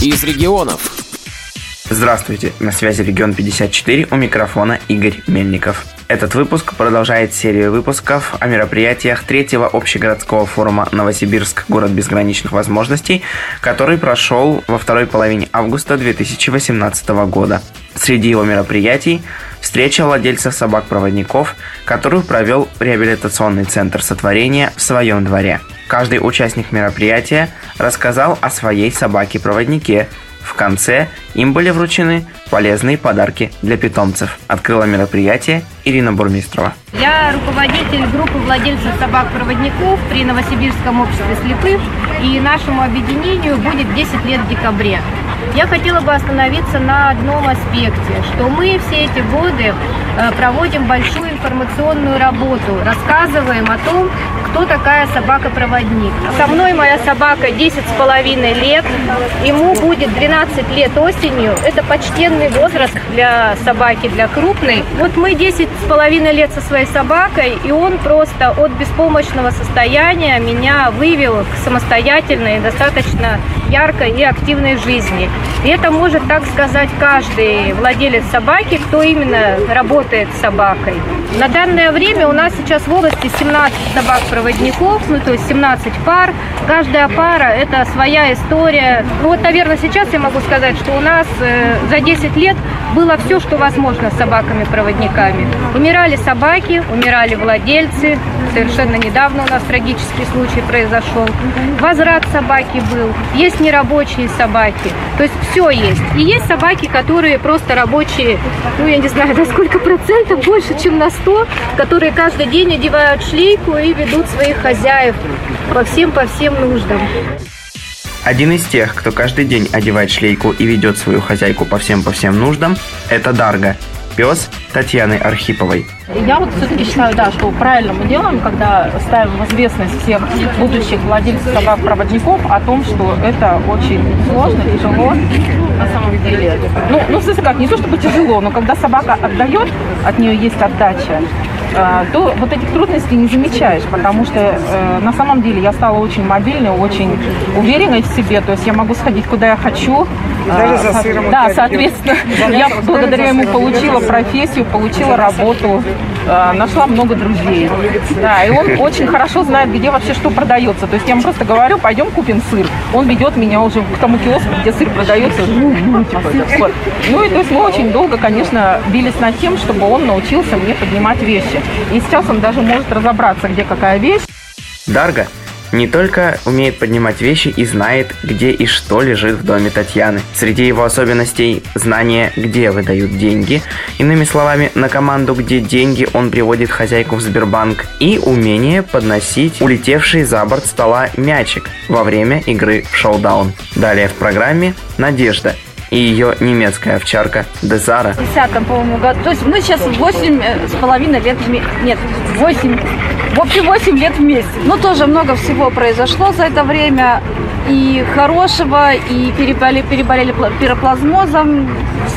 из регионов. Здравствуйте, на связи Регион 54, у микрофона Игорь Мельников. Этот выпуск продолжает серию выпусков о мероприятиях третьего общегородского форума «Новосибирск. Город безграничных возможностей», который прошел во второй половине августа 2018 года. Среди его мероприятий встреча владельцев собак-проводников, которую провел реабилитационный центр сотворения в своем дворе. Каждый участник мероприятия рассказал о своей собаке-проводнике – в конце им были вручены полезные подарки для питомцев. Открыла мероприятие Ирина Бурмистрова. Я руководитель группы владельцев собак-проводников при Новосибирском обществе слепых, и нашему объединению будет 10 лет в декабре. Я хотела бы остановиться на одном аспекте, что мы все эти годы э, проводим большую информационную работу, рассказываем о том, кто такая собака-проводник. Со мной моя собака 10 с половиной лет, ему будет 12 лет осенью. Это почтенный возраст для собаки, для крупной. Вот мы 10 с половиной лет со своей собакой, и он просто от беспомощного состояния меня вывел к самостоятельной, достаточно яркой и активной жизни. И это может так сказать каждый владелец собаки, кто именно работает с собакой. На данное время у нас сейчас в области 17 собак-проводников, ну то есть 17 пар. Каждая пара – это своя история. Ну вот, наверное, сейчас я могу сказать, что у нас э, за 10 лет было все, что возможно с собаками-проводниками. Умирали собаки, умирали владельцы. Совершенно недавно у нас трагический случай произошел. Возврат собаки был. Есть нерабочие собаки. То есть все есть. И есть собаки, которые просто рабочие, ну я не знаю, на сколько процентов, больше, чем на 100, которые каждый день одевают шлейку и ведут своих хозяев по всем, по всем нуждам. Один из тех, кто каждый день одевает шлейку и ведет свою хозяйку по всем по всем нуждам, это Дарга, пес Татьяны Архиповой. Я вот все-таки считаю, да, что правильно мы делаем, когда ставим в известность всех будущих владельцев собак-проводников о том, что это очень сложно, тяжело на самом деле. Ну, ну, в смысле как, не то чтобы тяжело, но когда собака отдает, от нее есть отдача, Э, то вот этих трудностей не замечаешь, потому что э, на самом деле я стала очень мобильной, очень уверенной в себе, то есть я могу сходить куда я хочу. Даже за сыром. Да, соответственно, я благодаря ему получила профессию, получила работу, э, нашла много друзей. Да, и он очень хорошо знает, где вообще что продается. То есть я ему просто говорю, пойдем купим сыр. Он ведет меня уже к тому киоску, где сыр продается. Ну, ну, типа, вот. ну и то есть мы очень долго, конечно, бились над тем, чтобы он научился мне поднимать вещи. И сейчас он даже может разобраться, где какая вещь. Дарга не только умеет поднимать вещи и знает, где и что лежит в доме Татьяны. Среди его особенностей знание, где выдают деньги. Иными словами, на команду, где деньги, он приводит хозяйку в Сбербанк. И умение подносить улетевший за борт стола мячик во время игры в шоу-даун. Далее в программе Надежда, и ее немецкая овчарка Дезара. В 10 по-моему, году. То есть мы сейчас 8 э, с половиной лет. Нет, 8. В общем, 8 лет вместе. Ну, тоже много всего произошло за это время. И хорошего, и переболели, переболели пироплазмозом.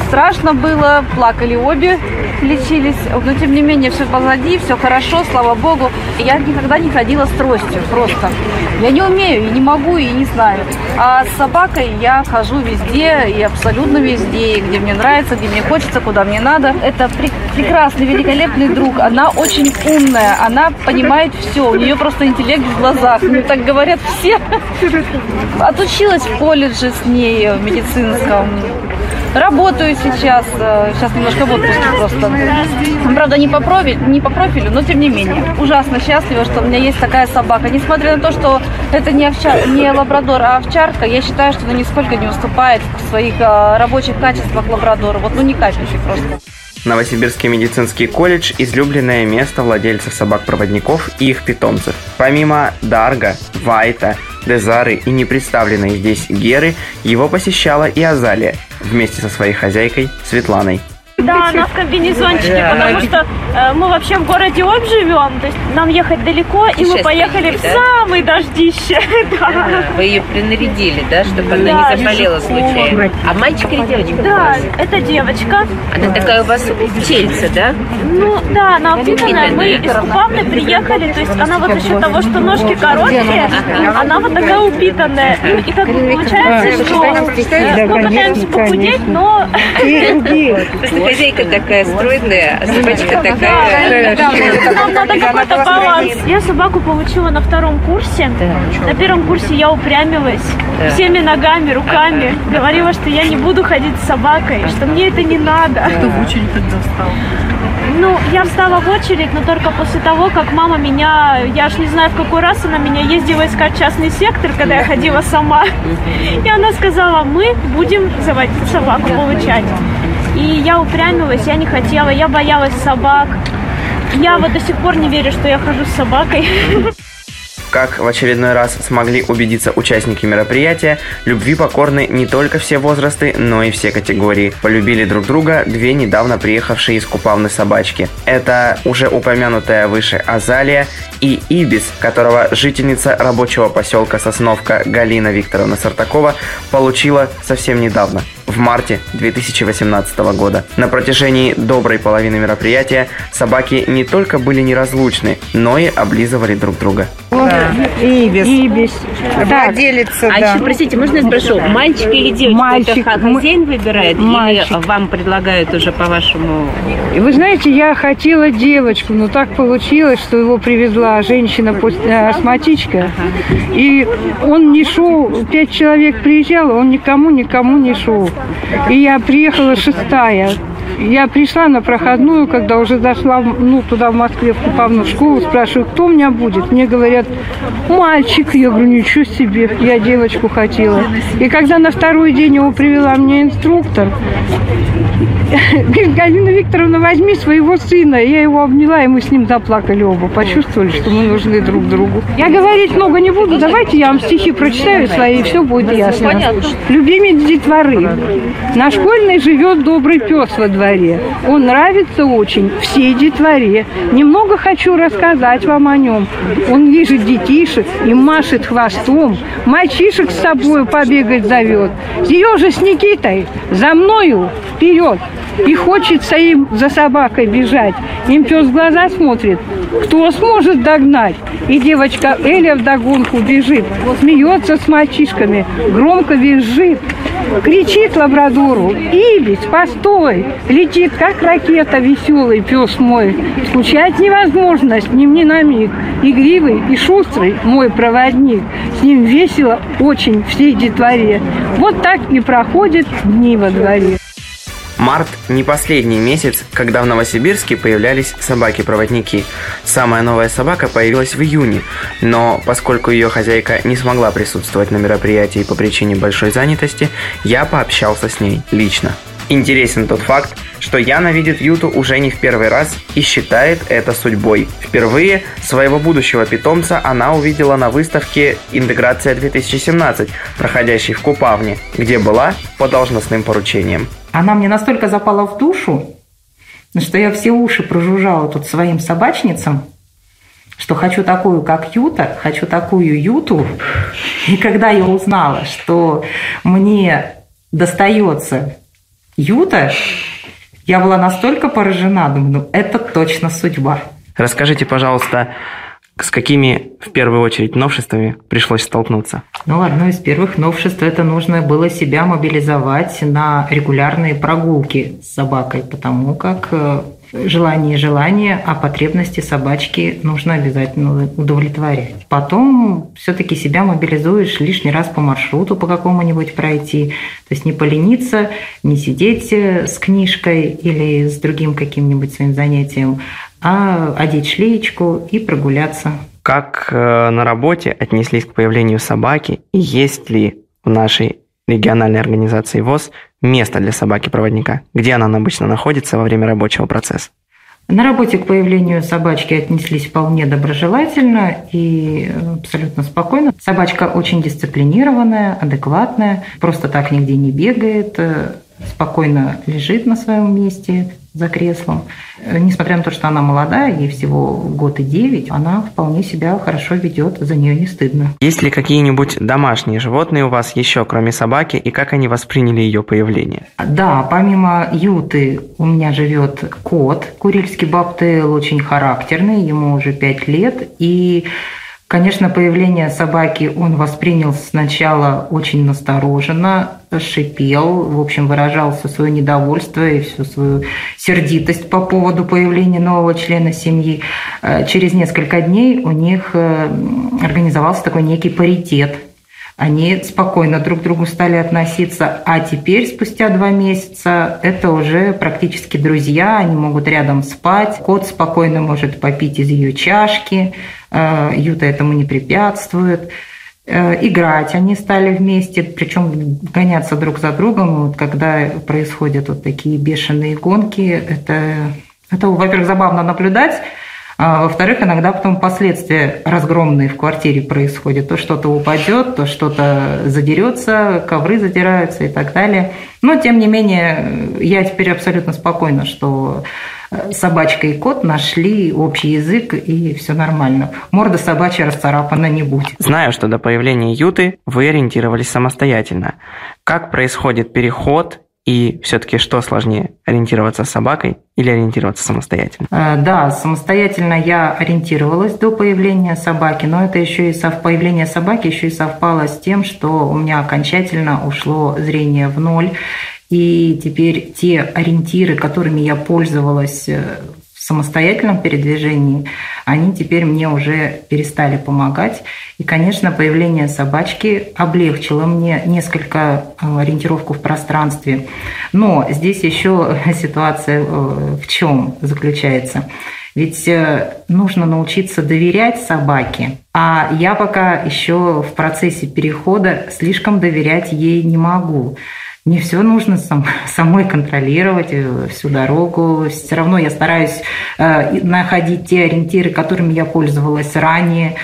Страшно было, плакали обе лечились, но тем не менее все позади, все хорошо, слава богу. Я никогда не ходила с тростью, просто. Я не умею, и не могу, и не знаю. А с собакой я хожу везде, и абсолютно везде, и где мне нравится, где мне хочется, куда мне надо. Это пр- прекрасный, великолепный друг. Она очень умная, она понимает все, у нее просто интеллект в глазах. Мне так говорят все. Отучилась в колледже с ней в медицинском. Работаю сейчас, э, сейчас немножко в отпуске просто. Правда, не по, профилю, не по профилю, но тем не менее. Ужасно счастлива, что у меня есть такая собака. Несмотря на то, что это не, овчар, не лабрадор, а овчарка, я считаю, что она нисколько не уступает в своих э, рабочих качествах лабрадора. Вот, ну, ни капельки просто. Новосибирский медицинский колледж – излюбленное место владельцев собак-проводников и их питомцев. Помимо Дарга, Вайта, Дезары и непредставленной здесь Геры, его посещала и Азалия вместе со своей хозяйкой Светланой. Да, она в комбинезончике, потому что э, мы вообще в городе Обь живем, то есть нам ехать далеко, и мы поехали в самый дождище. Да. Вы ее принарядили, да, чтобы она Да, не заболела случайно. А мальчик или девочка? Да, это девочка. Она такая у вас ученица, да? Ну да, она упитанная. Мы из Купавны приехали, то есть она вот за счет того, что ножки короткие, она вот такая упитанная. Ну, И как бы получается, что э, мы пытаемся похудеть, но хозяйка такая стройная, а собачка такая... нам надо какой-то баланс. Я собаку получила на втором курсе. На первом курсе я упрямилась всеми ногами, руками. Говорила, что я не буду ходить с собакой, что мне это не надо. Кто в очередь тогда? Ну, я встала в очередь, но только после того, как мама меня, я аж не знаю, в какой раз она меня ездила искать частный сектор, когда я ходила сама. И она сказала, мы будем заводить собаку, получать. И я упрямилась, я не хотела, я боялась собак. Я вот до сих пор не верю, что я хожу с собакой. Как в очередной раз смогли убедиться участники мероприятия, любви покорны не только все возрасты, но и все категории. Полюбили друг друга две недавно приехавшие из Купавны собачки. Это уже упомянутая выше Азалия и Ибис, которого жительница рабочего поселка Сосновка Галина Викторовна Сартакова получила совсем недавно, в марте 2018 года. На протяжении доброй половины мероприятия собаки не только были неразлучны, но и облизывали друг друга. Ибис. Ибис. Владелица, А да. еще, простите, можно я спрошу, мальчик или девочка? Мальчик. Это хозяин выбирает Мальчик. или вам предлагают уже по вашему... И Вы знаете, я хотела девочку, но так получилось, что его привезла женщина после- э, астматичка. И он не шел, пять человек приезжало, он никому, никому не шел. И я приехала шестая. Я пришла на проходную, когда уже зашла ну, туда, в Москве, в Купавну школу, спрашиваю, кто у меня будет. Мне говорят, мальчик. Я говорю, ничего себе, я девочку хотела. И когда на второй день его привела мне инструктор, Говорит, Галина Викторовна, возьми своего сына. Я его обняла, и мы с ним заплакали оба. Почувствовали, что мы нужны друг другу. Я говорить много не буду. Давайте я вам стихи прочитаю свои, и все будет ясно. Любимец детворы. На школьной живет добрый пес во дворе. Он нравится очень всей детворе. Немного хочу рассказать вам о нем. Он лижет детишек и машет хвостом. Мальчишек с собой побегать зовет. Ее же с Никитой за мною вперед. И хочется им за собакой бежать. Им пес в глаза смотрит. Кто сможет догнать? И девочка Эля вдогонку бежит. Смеется с мальчишками. Громко визжит. Кричит лабрадору. Ибис, постой! Летит, как ракета, веселый пес мой. Скучать невозможно с ним ни на миг. Игривый и шустрый мой проводник. С ним весело очень всей детворе. Вот так и проходят дни во дворе. Март не последний месяц, когда в Новосибирске появлялись собаки-проводники. Самая новая собака появилась в июне, но поскольку ее хозяйка не смогла присутствовать на мероприятии по причине большой занятости, я пообщался с ней лично. Интересен тот факт, что Яна видит Юту уже не в первый раз и считает это судьбой. Впервые своего будущего питомца она увидела на выставке «Интеграция-2017», проходящей в Купавне, где была по должностным поручениям. Она мне настолько запала в душу, что я все уши прожужжала тут своим собачницам, что хочу такую, как Юта, хочу такую Юту. И когда я узнала, что мне достается Юта, я была настолько поражена, думаю, ну это точно судьба. Расскажите, пожалуйста, с какими в первую очередь новшествами пришлось столкнуться? Ну, одно из первых новшеств – это нужно было себя мобилизовать на регулярные прогулки с собакой, потому как э, желание желание, а потребности собачки нужно обязательно удовлетворять. Потом все-таки себя мобилизуешь лишний раз по маршруту по какому-нибудь пройти, то есть не полениться, не сидеть э, с книжкой или с другим каким-нибудь своим занятием, а одеть шлеечку и прогуляться. Как э, на работе отнеслись к появлению собаки и есть ли в нашей региональной организации ВОЗ место для собаки-проводника? Где она обычно находится во время рабочего процесса? На работе к появлению собачки отнеслись вполне доброжелательно и абсолютно спокойно. Собачка очень дисциплинированная, адекватная, просто так нигде не бегает, спокойно лежит на своем месте за креслом. Э, Несмотря на то, что она молодая, ей всего год и девять, она вполне себя хорошо ведет, за нее не стыдно. Есть ли какие-нибудь домашние животные у вас еще, кроме собаки, и как они восприняли ее появление? Да, помимо Юты у меня живет кот, курильский бобтейл, очень характерный, ему уже пять лет, и Конечно, появление собаки он воспринял сначала очень настороженно, шипел, в общем, выражал все свое недовольство и всю свою сердитость по поводу появления нового члена семьи. Э, Через несколько дней у них э, организовался такой некий паритет они спокойно друг к другу стали относиться, а теперь, спустя два месяца, это уже практически друзья, они могут рядом спать, кот спокойно может попить из ее чашки, э, Юта этому не препятствует. Э, играть они стали вместе, причем гоняться друг за другом. Вот когда происходят вот такие бешеные гонки, это, это во-первых, забавно наблюдать, а, во-вторых, иногда потом последствия разгромные в квартире происходят. То что-то упадет, то что-то задерется, ковры задираются и так далее. Но, тем не менее, я теперь абсолютно спокойна, что э, собачка и кот нашли общий язык, и все нормально. Морда собачья расцарапана не будет. Знаю, что до появления Юты вы ориентировались самостоятельно. Как происходит переход и все-таки что сложнее, ориентироваться с собакой или ориентироваться самостоятельно? Э, Да, самостоятельно я ориентировалась до появления собаки, но это еще и сов... появление собаки еще и совпало с тем, что у меня окончательно ушло зрение в ноль, и теперь те ориентиры, которыми я пользовалась э, в самостоятельном передвижении, они теперь мне уже перестали помогать. И, конечно, появление собачки облегчило мне несколько э, ориентировку в пространстве. Но здесь еще ситуация э, в чем заключается? Ведь э, нужно научиться доверять собаке, а я пока еще в процессе перехода слишком доверять ей не могу. Мне все нужно сам, самой контролировать э, всю дорогу. Все равно я стараюсь э, находить те ориентиры, которыми я пользовалась ранее.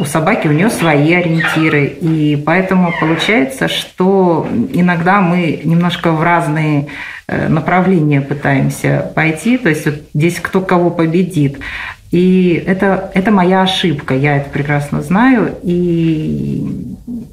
У собаки у нее свои ориентиры. И поэтому получается, что иногда мы немножко в разные э, направления пытаемся пойти. То есть вот здесь кто кого победит. И это, это моя ошибка, я это прекрасно знаю. И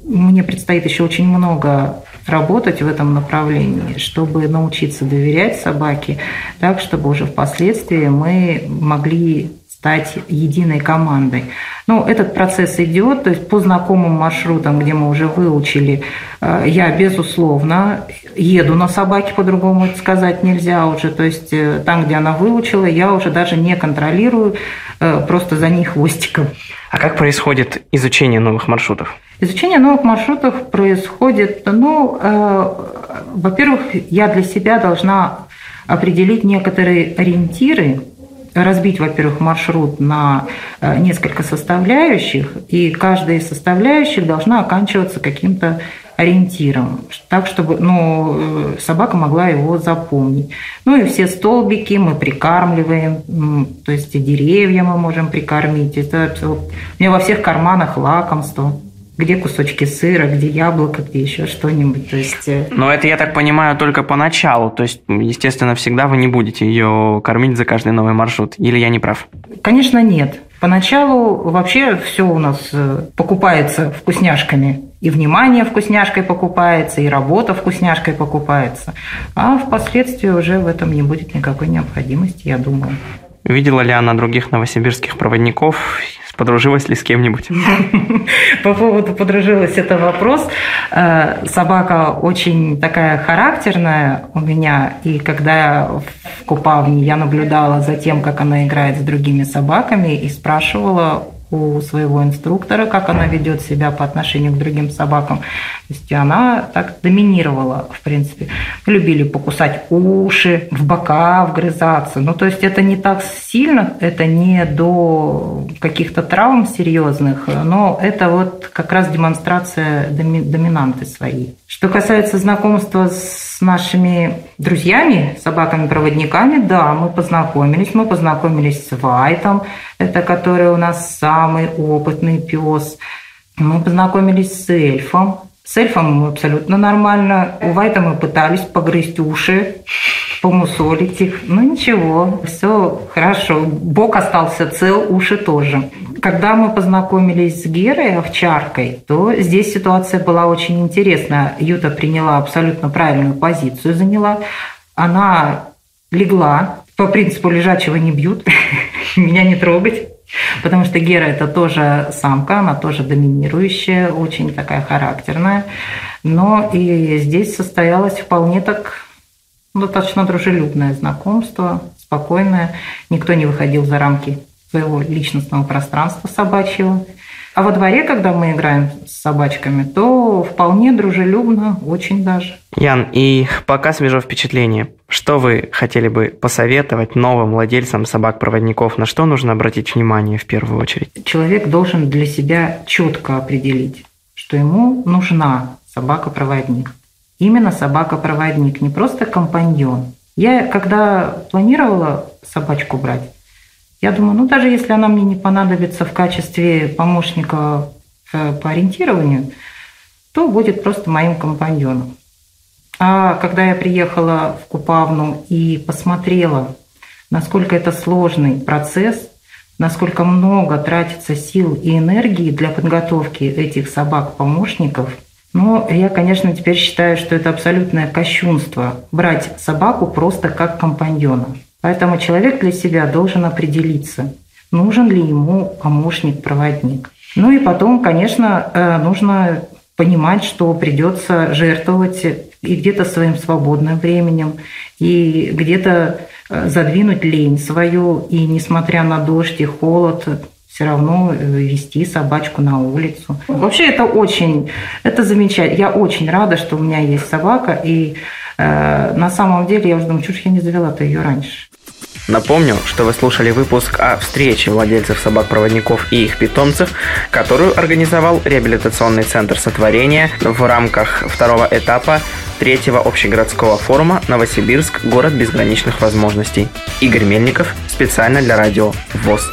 мне предстоит еще очень много работать в этом направлении, чтобы научиться доверять собаке, так, чтобы уже впоследствии мы могли стать единой командой. Ну, этот процесс идет, то есть по знакомым маршрутам, где мы уже выучили, э, я, безусловно, еду на собаке, по-другому это сказать нельзя уже. То есть э, там, где она выучила, я уже даже не контролирую, э, просто за ней хвостиком. А как происходит изучение новых маршрутов? Изучение новых маршрутов происходит, ну, э, во-первых, я для себя должна определить некоторые ориентиры, разбить, во-первых, маршрут на э, несколько составляющих, и каждая из составляющих должна оканчиваться каким-то ориентиром, так, чтобы ну, э, собака могла его запомнить. Ну и все столбики мы прикармливаем, то есть и деревья мы можем прикормить. Это, у меня во всех карманах лакомство где кусочки сыра, где яблоко, где еще что-нибудь. То есть э, Но это, я так понимаю, только поначалу. То есть, естественно, всегда вы не будете ее кормить за каждый новый маршрут. Или я не прав? Конечно, нет. Поначалу вообще все у нас э, покупается вкусняшками. И внимание вкусняшкой покупается, и работа вкусняшкой покупается. А впоследствии уже в этом не будет никакой необходимости, я думаю. Видела ли она других новосибирских проводников? Подружилась ли с кем-нибудь? По поводу подружилась это вопрос. Э, Собака очень такая характерная у меня, и когда в Купавне я наблюдала за тем, как она играет с другими собаками, и спрашивала у своего инструктора, как она ведет себя по отношению к другим собакам. То есть она так доминировала, в принципе. Любили покусать уши, в бока вгрызаться. Ну, то есть это не так сильно, это не до каких-то травм серьезных, но это вот как раз демонстрация доми- доминанты своей. Что касается знакомства с нашими друзьями, собаками-проводниками, да, мы познакомились. Мы познакомились с Вайтом, это который у нас самый опытный пес. Мы познакомились с эльфом, С эльфом абсолютно нормально. У Вайта мы пытались погрызть уши, помусолить их. Ну ничего, все хорошо. Бок остался цел, уши тоже. Когда мы познакомились с Герой, овчаркой, то здесь ситуация была очень интересная. Юта приняла абсолютно правильную позицию, заняла. Она легла, по принципу лежачего не бьют, меня не трогать. Потому что Гера это тоже самка, она тоже доминирующая, очень такая характерная. Но и здесь состоялось вполне так достаточно дружелюбное знакомство, спокойное. Никто не выходил за рамки своего личностного пространства собачьего. А во дворе, когда мы играем с собачками, то вполне дружелюбно, очень даже. Ян, и пока свежо впечатление. Что вы хотели бы посоветовать новым владельцам собак-проводников? На что нужно обратить внимание в первую очередь? Человек должен для себя четко определить, что ему нужна собака-проводник. Именно собака-проводник, не просто компаньон. Я, когда планировала собачку брать, я думаю, ну даже если она мне не понадобится в качестве помощника э, по ориентированию, то будет просто моим компаньоном. А когда я приехала в Купавну и посмотрела, насколько это сложный процесс, насколько много тратится сил и энергии для подготовки этих собак-помощников, ну, я, конечно, теперь считаю, что это абсолютное кощунство брать собаку просто как компаньона. Поэтому человек для себя должен определиться, нужен ли ему помощник-проводник. Ну и потом, конечно, э, нужно понимать, что придется жертвовать и где-то своим свободным временем, и где-то э, задвинуть лень свою, и несмотря на дождь и холод, все равно э, вести собачку на улицу. Вообще это очень, это замечательно. Я очень рада, что у меня есть собака, и э, на самом деле я уже думаю, чушь я не завела-то ее раньше. Напомню, что вы слушали выпуск о встрече владельцев собак-проводников и их питомцев, которую организовал реабилитационный центр сотворения в рамках второго этапа третьего общегородского форума «Новосибирск. Город безграничных возможностей». Игорь Мельников специально для радио ВОЗ.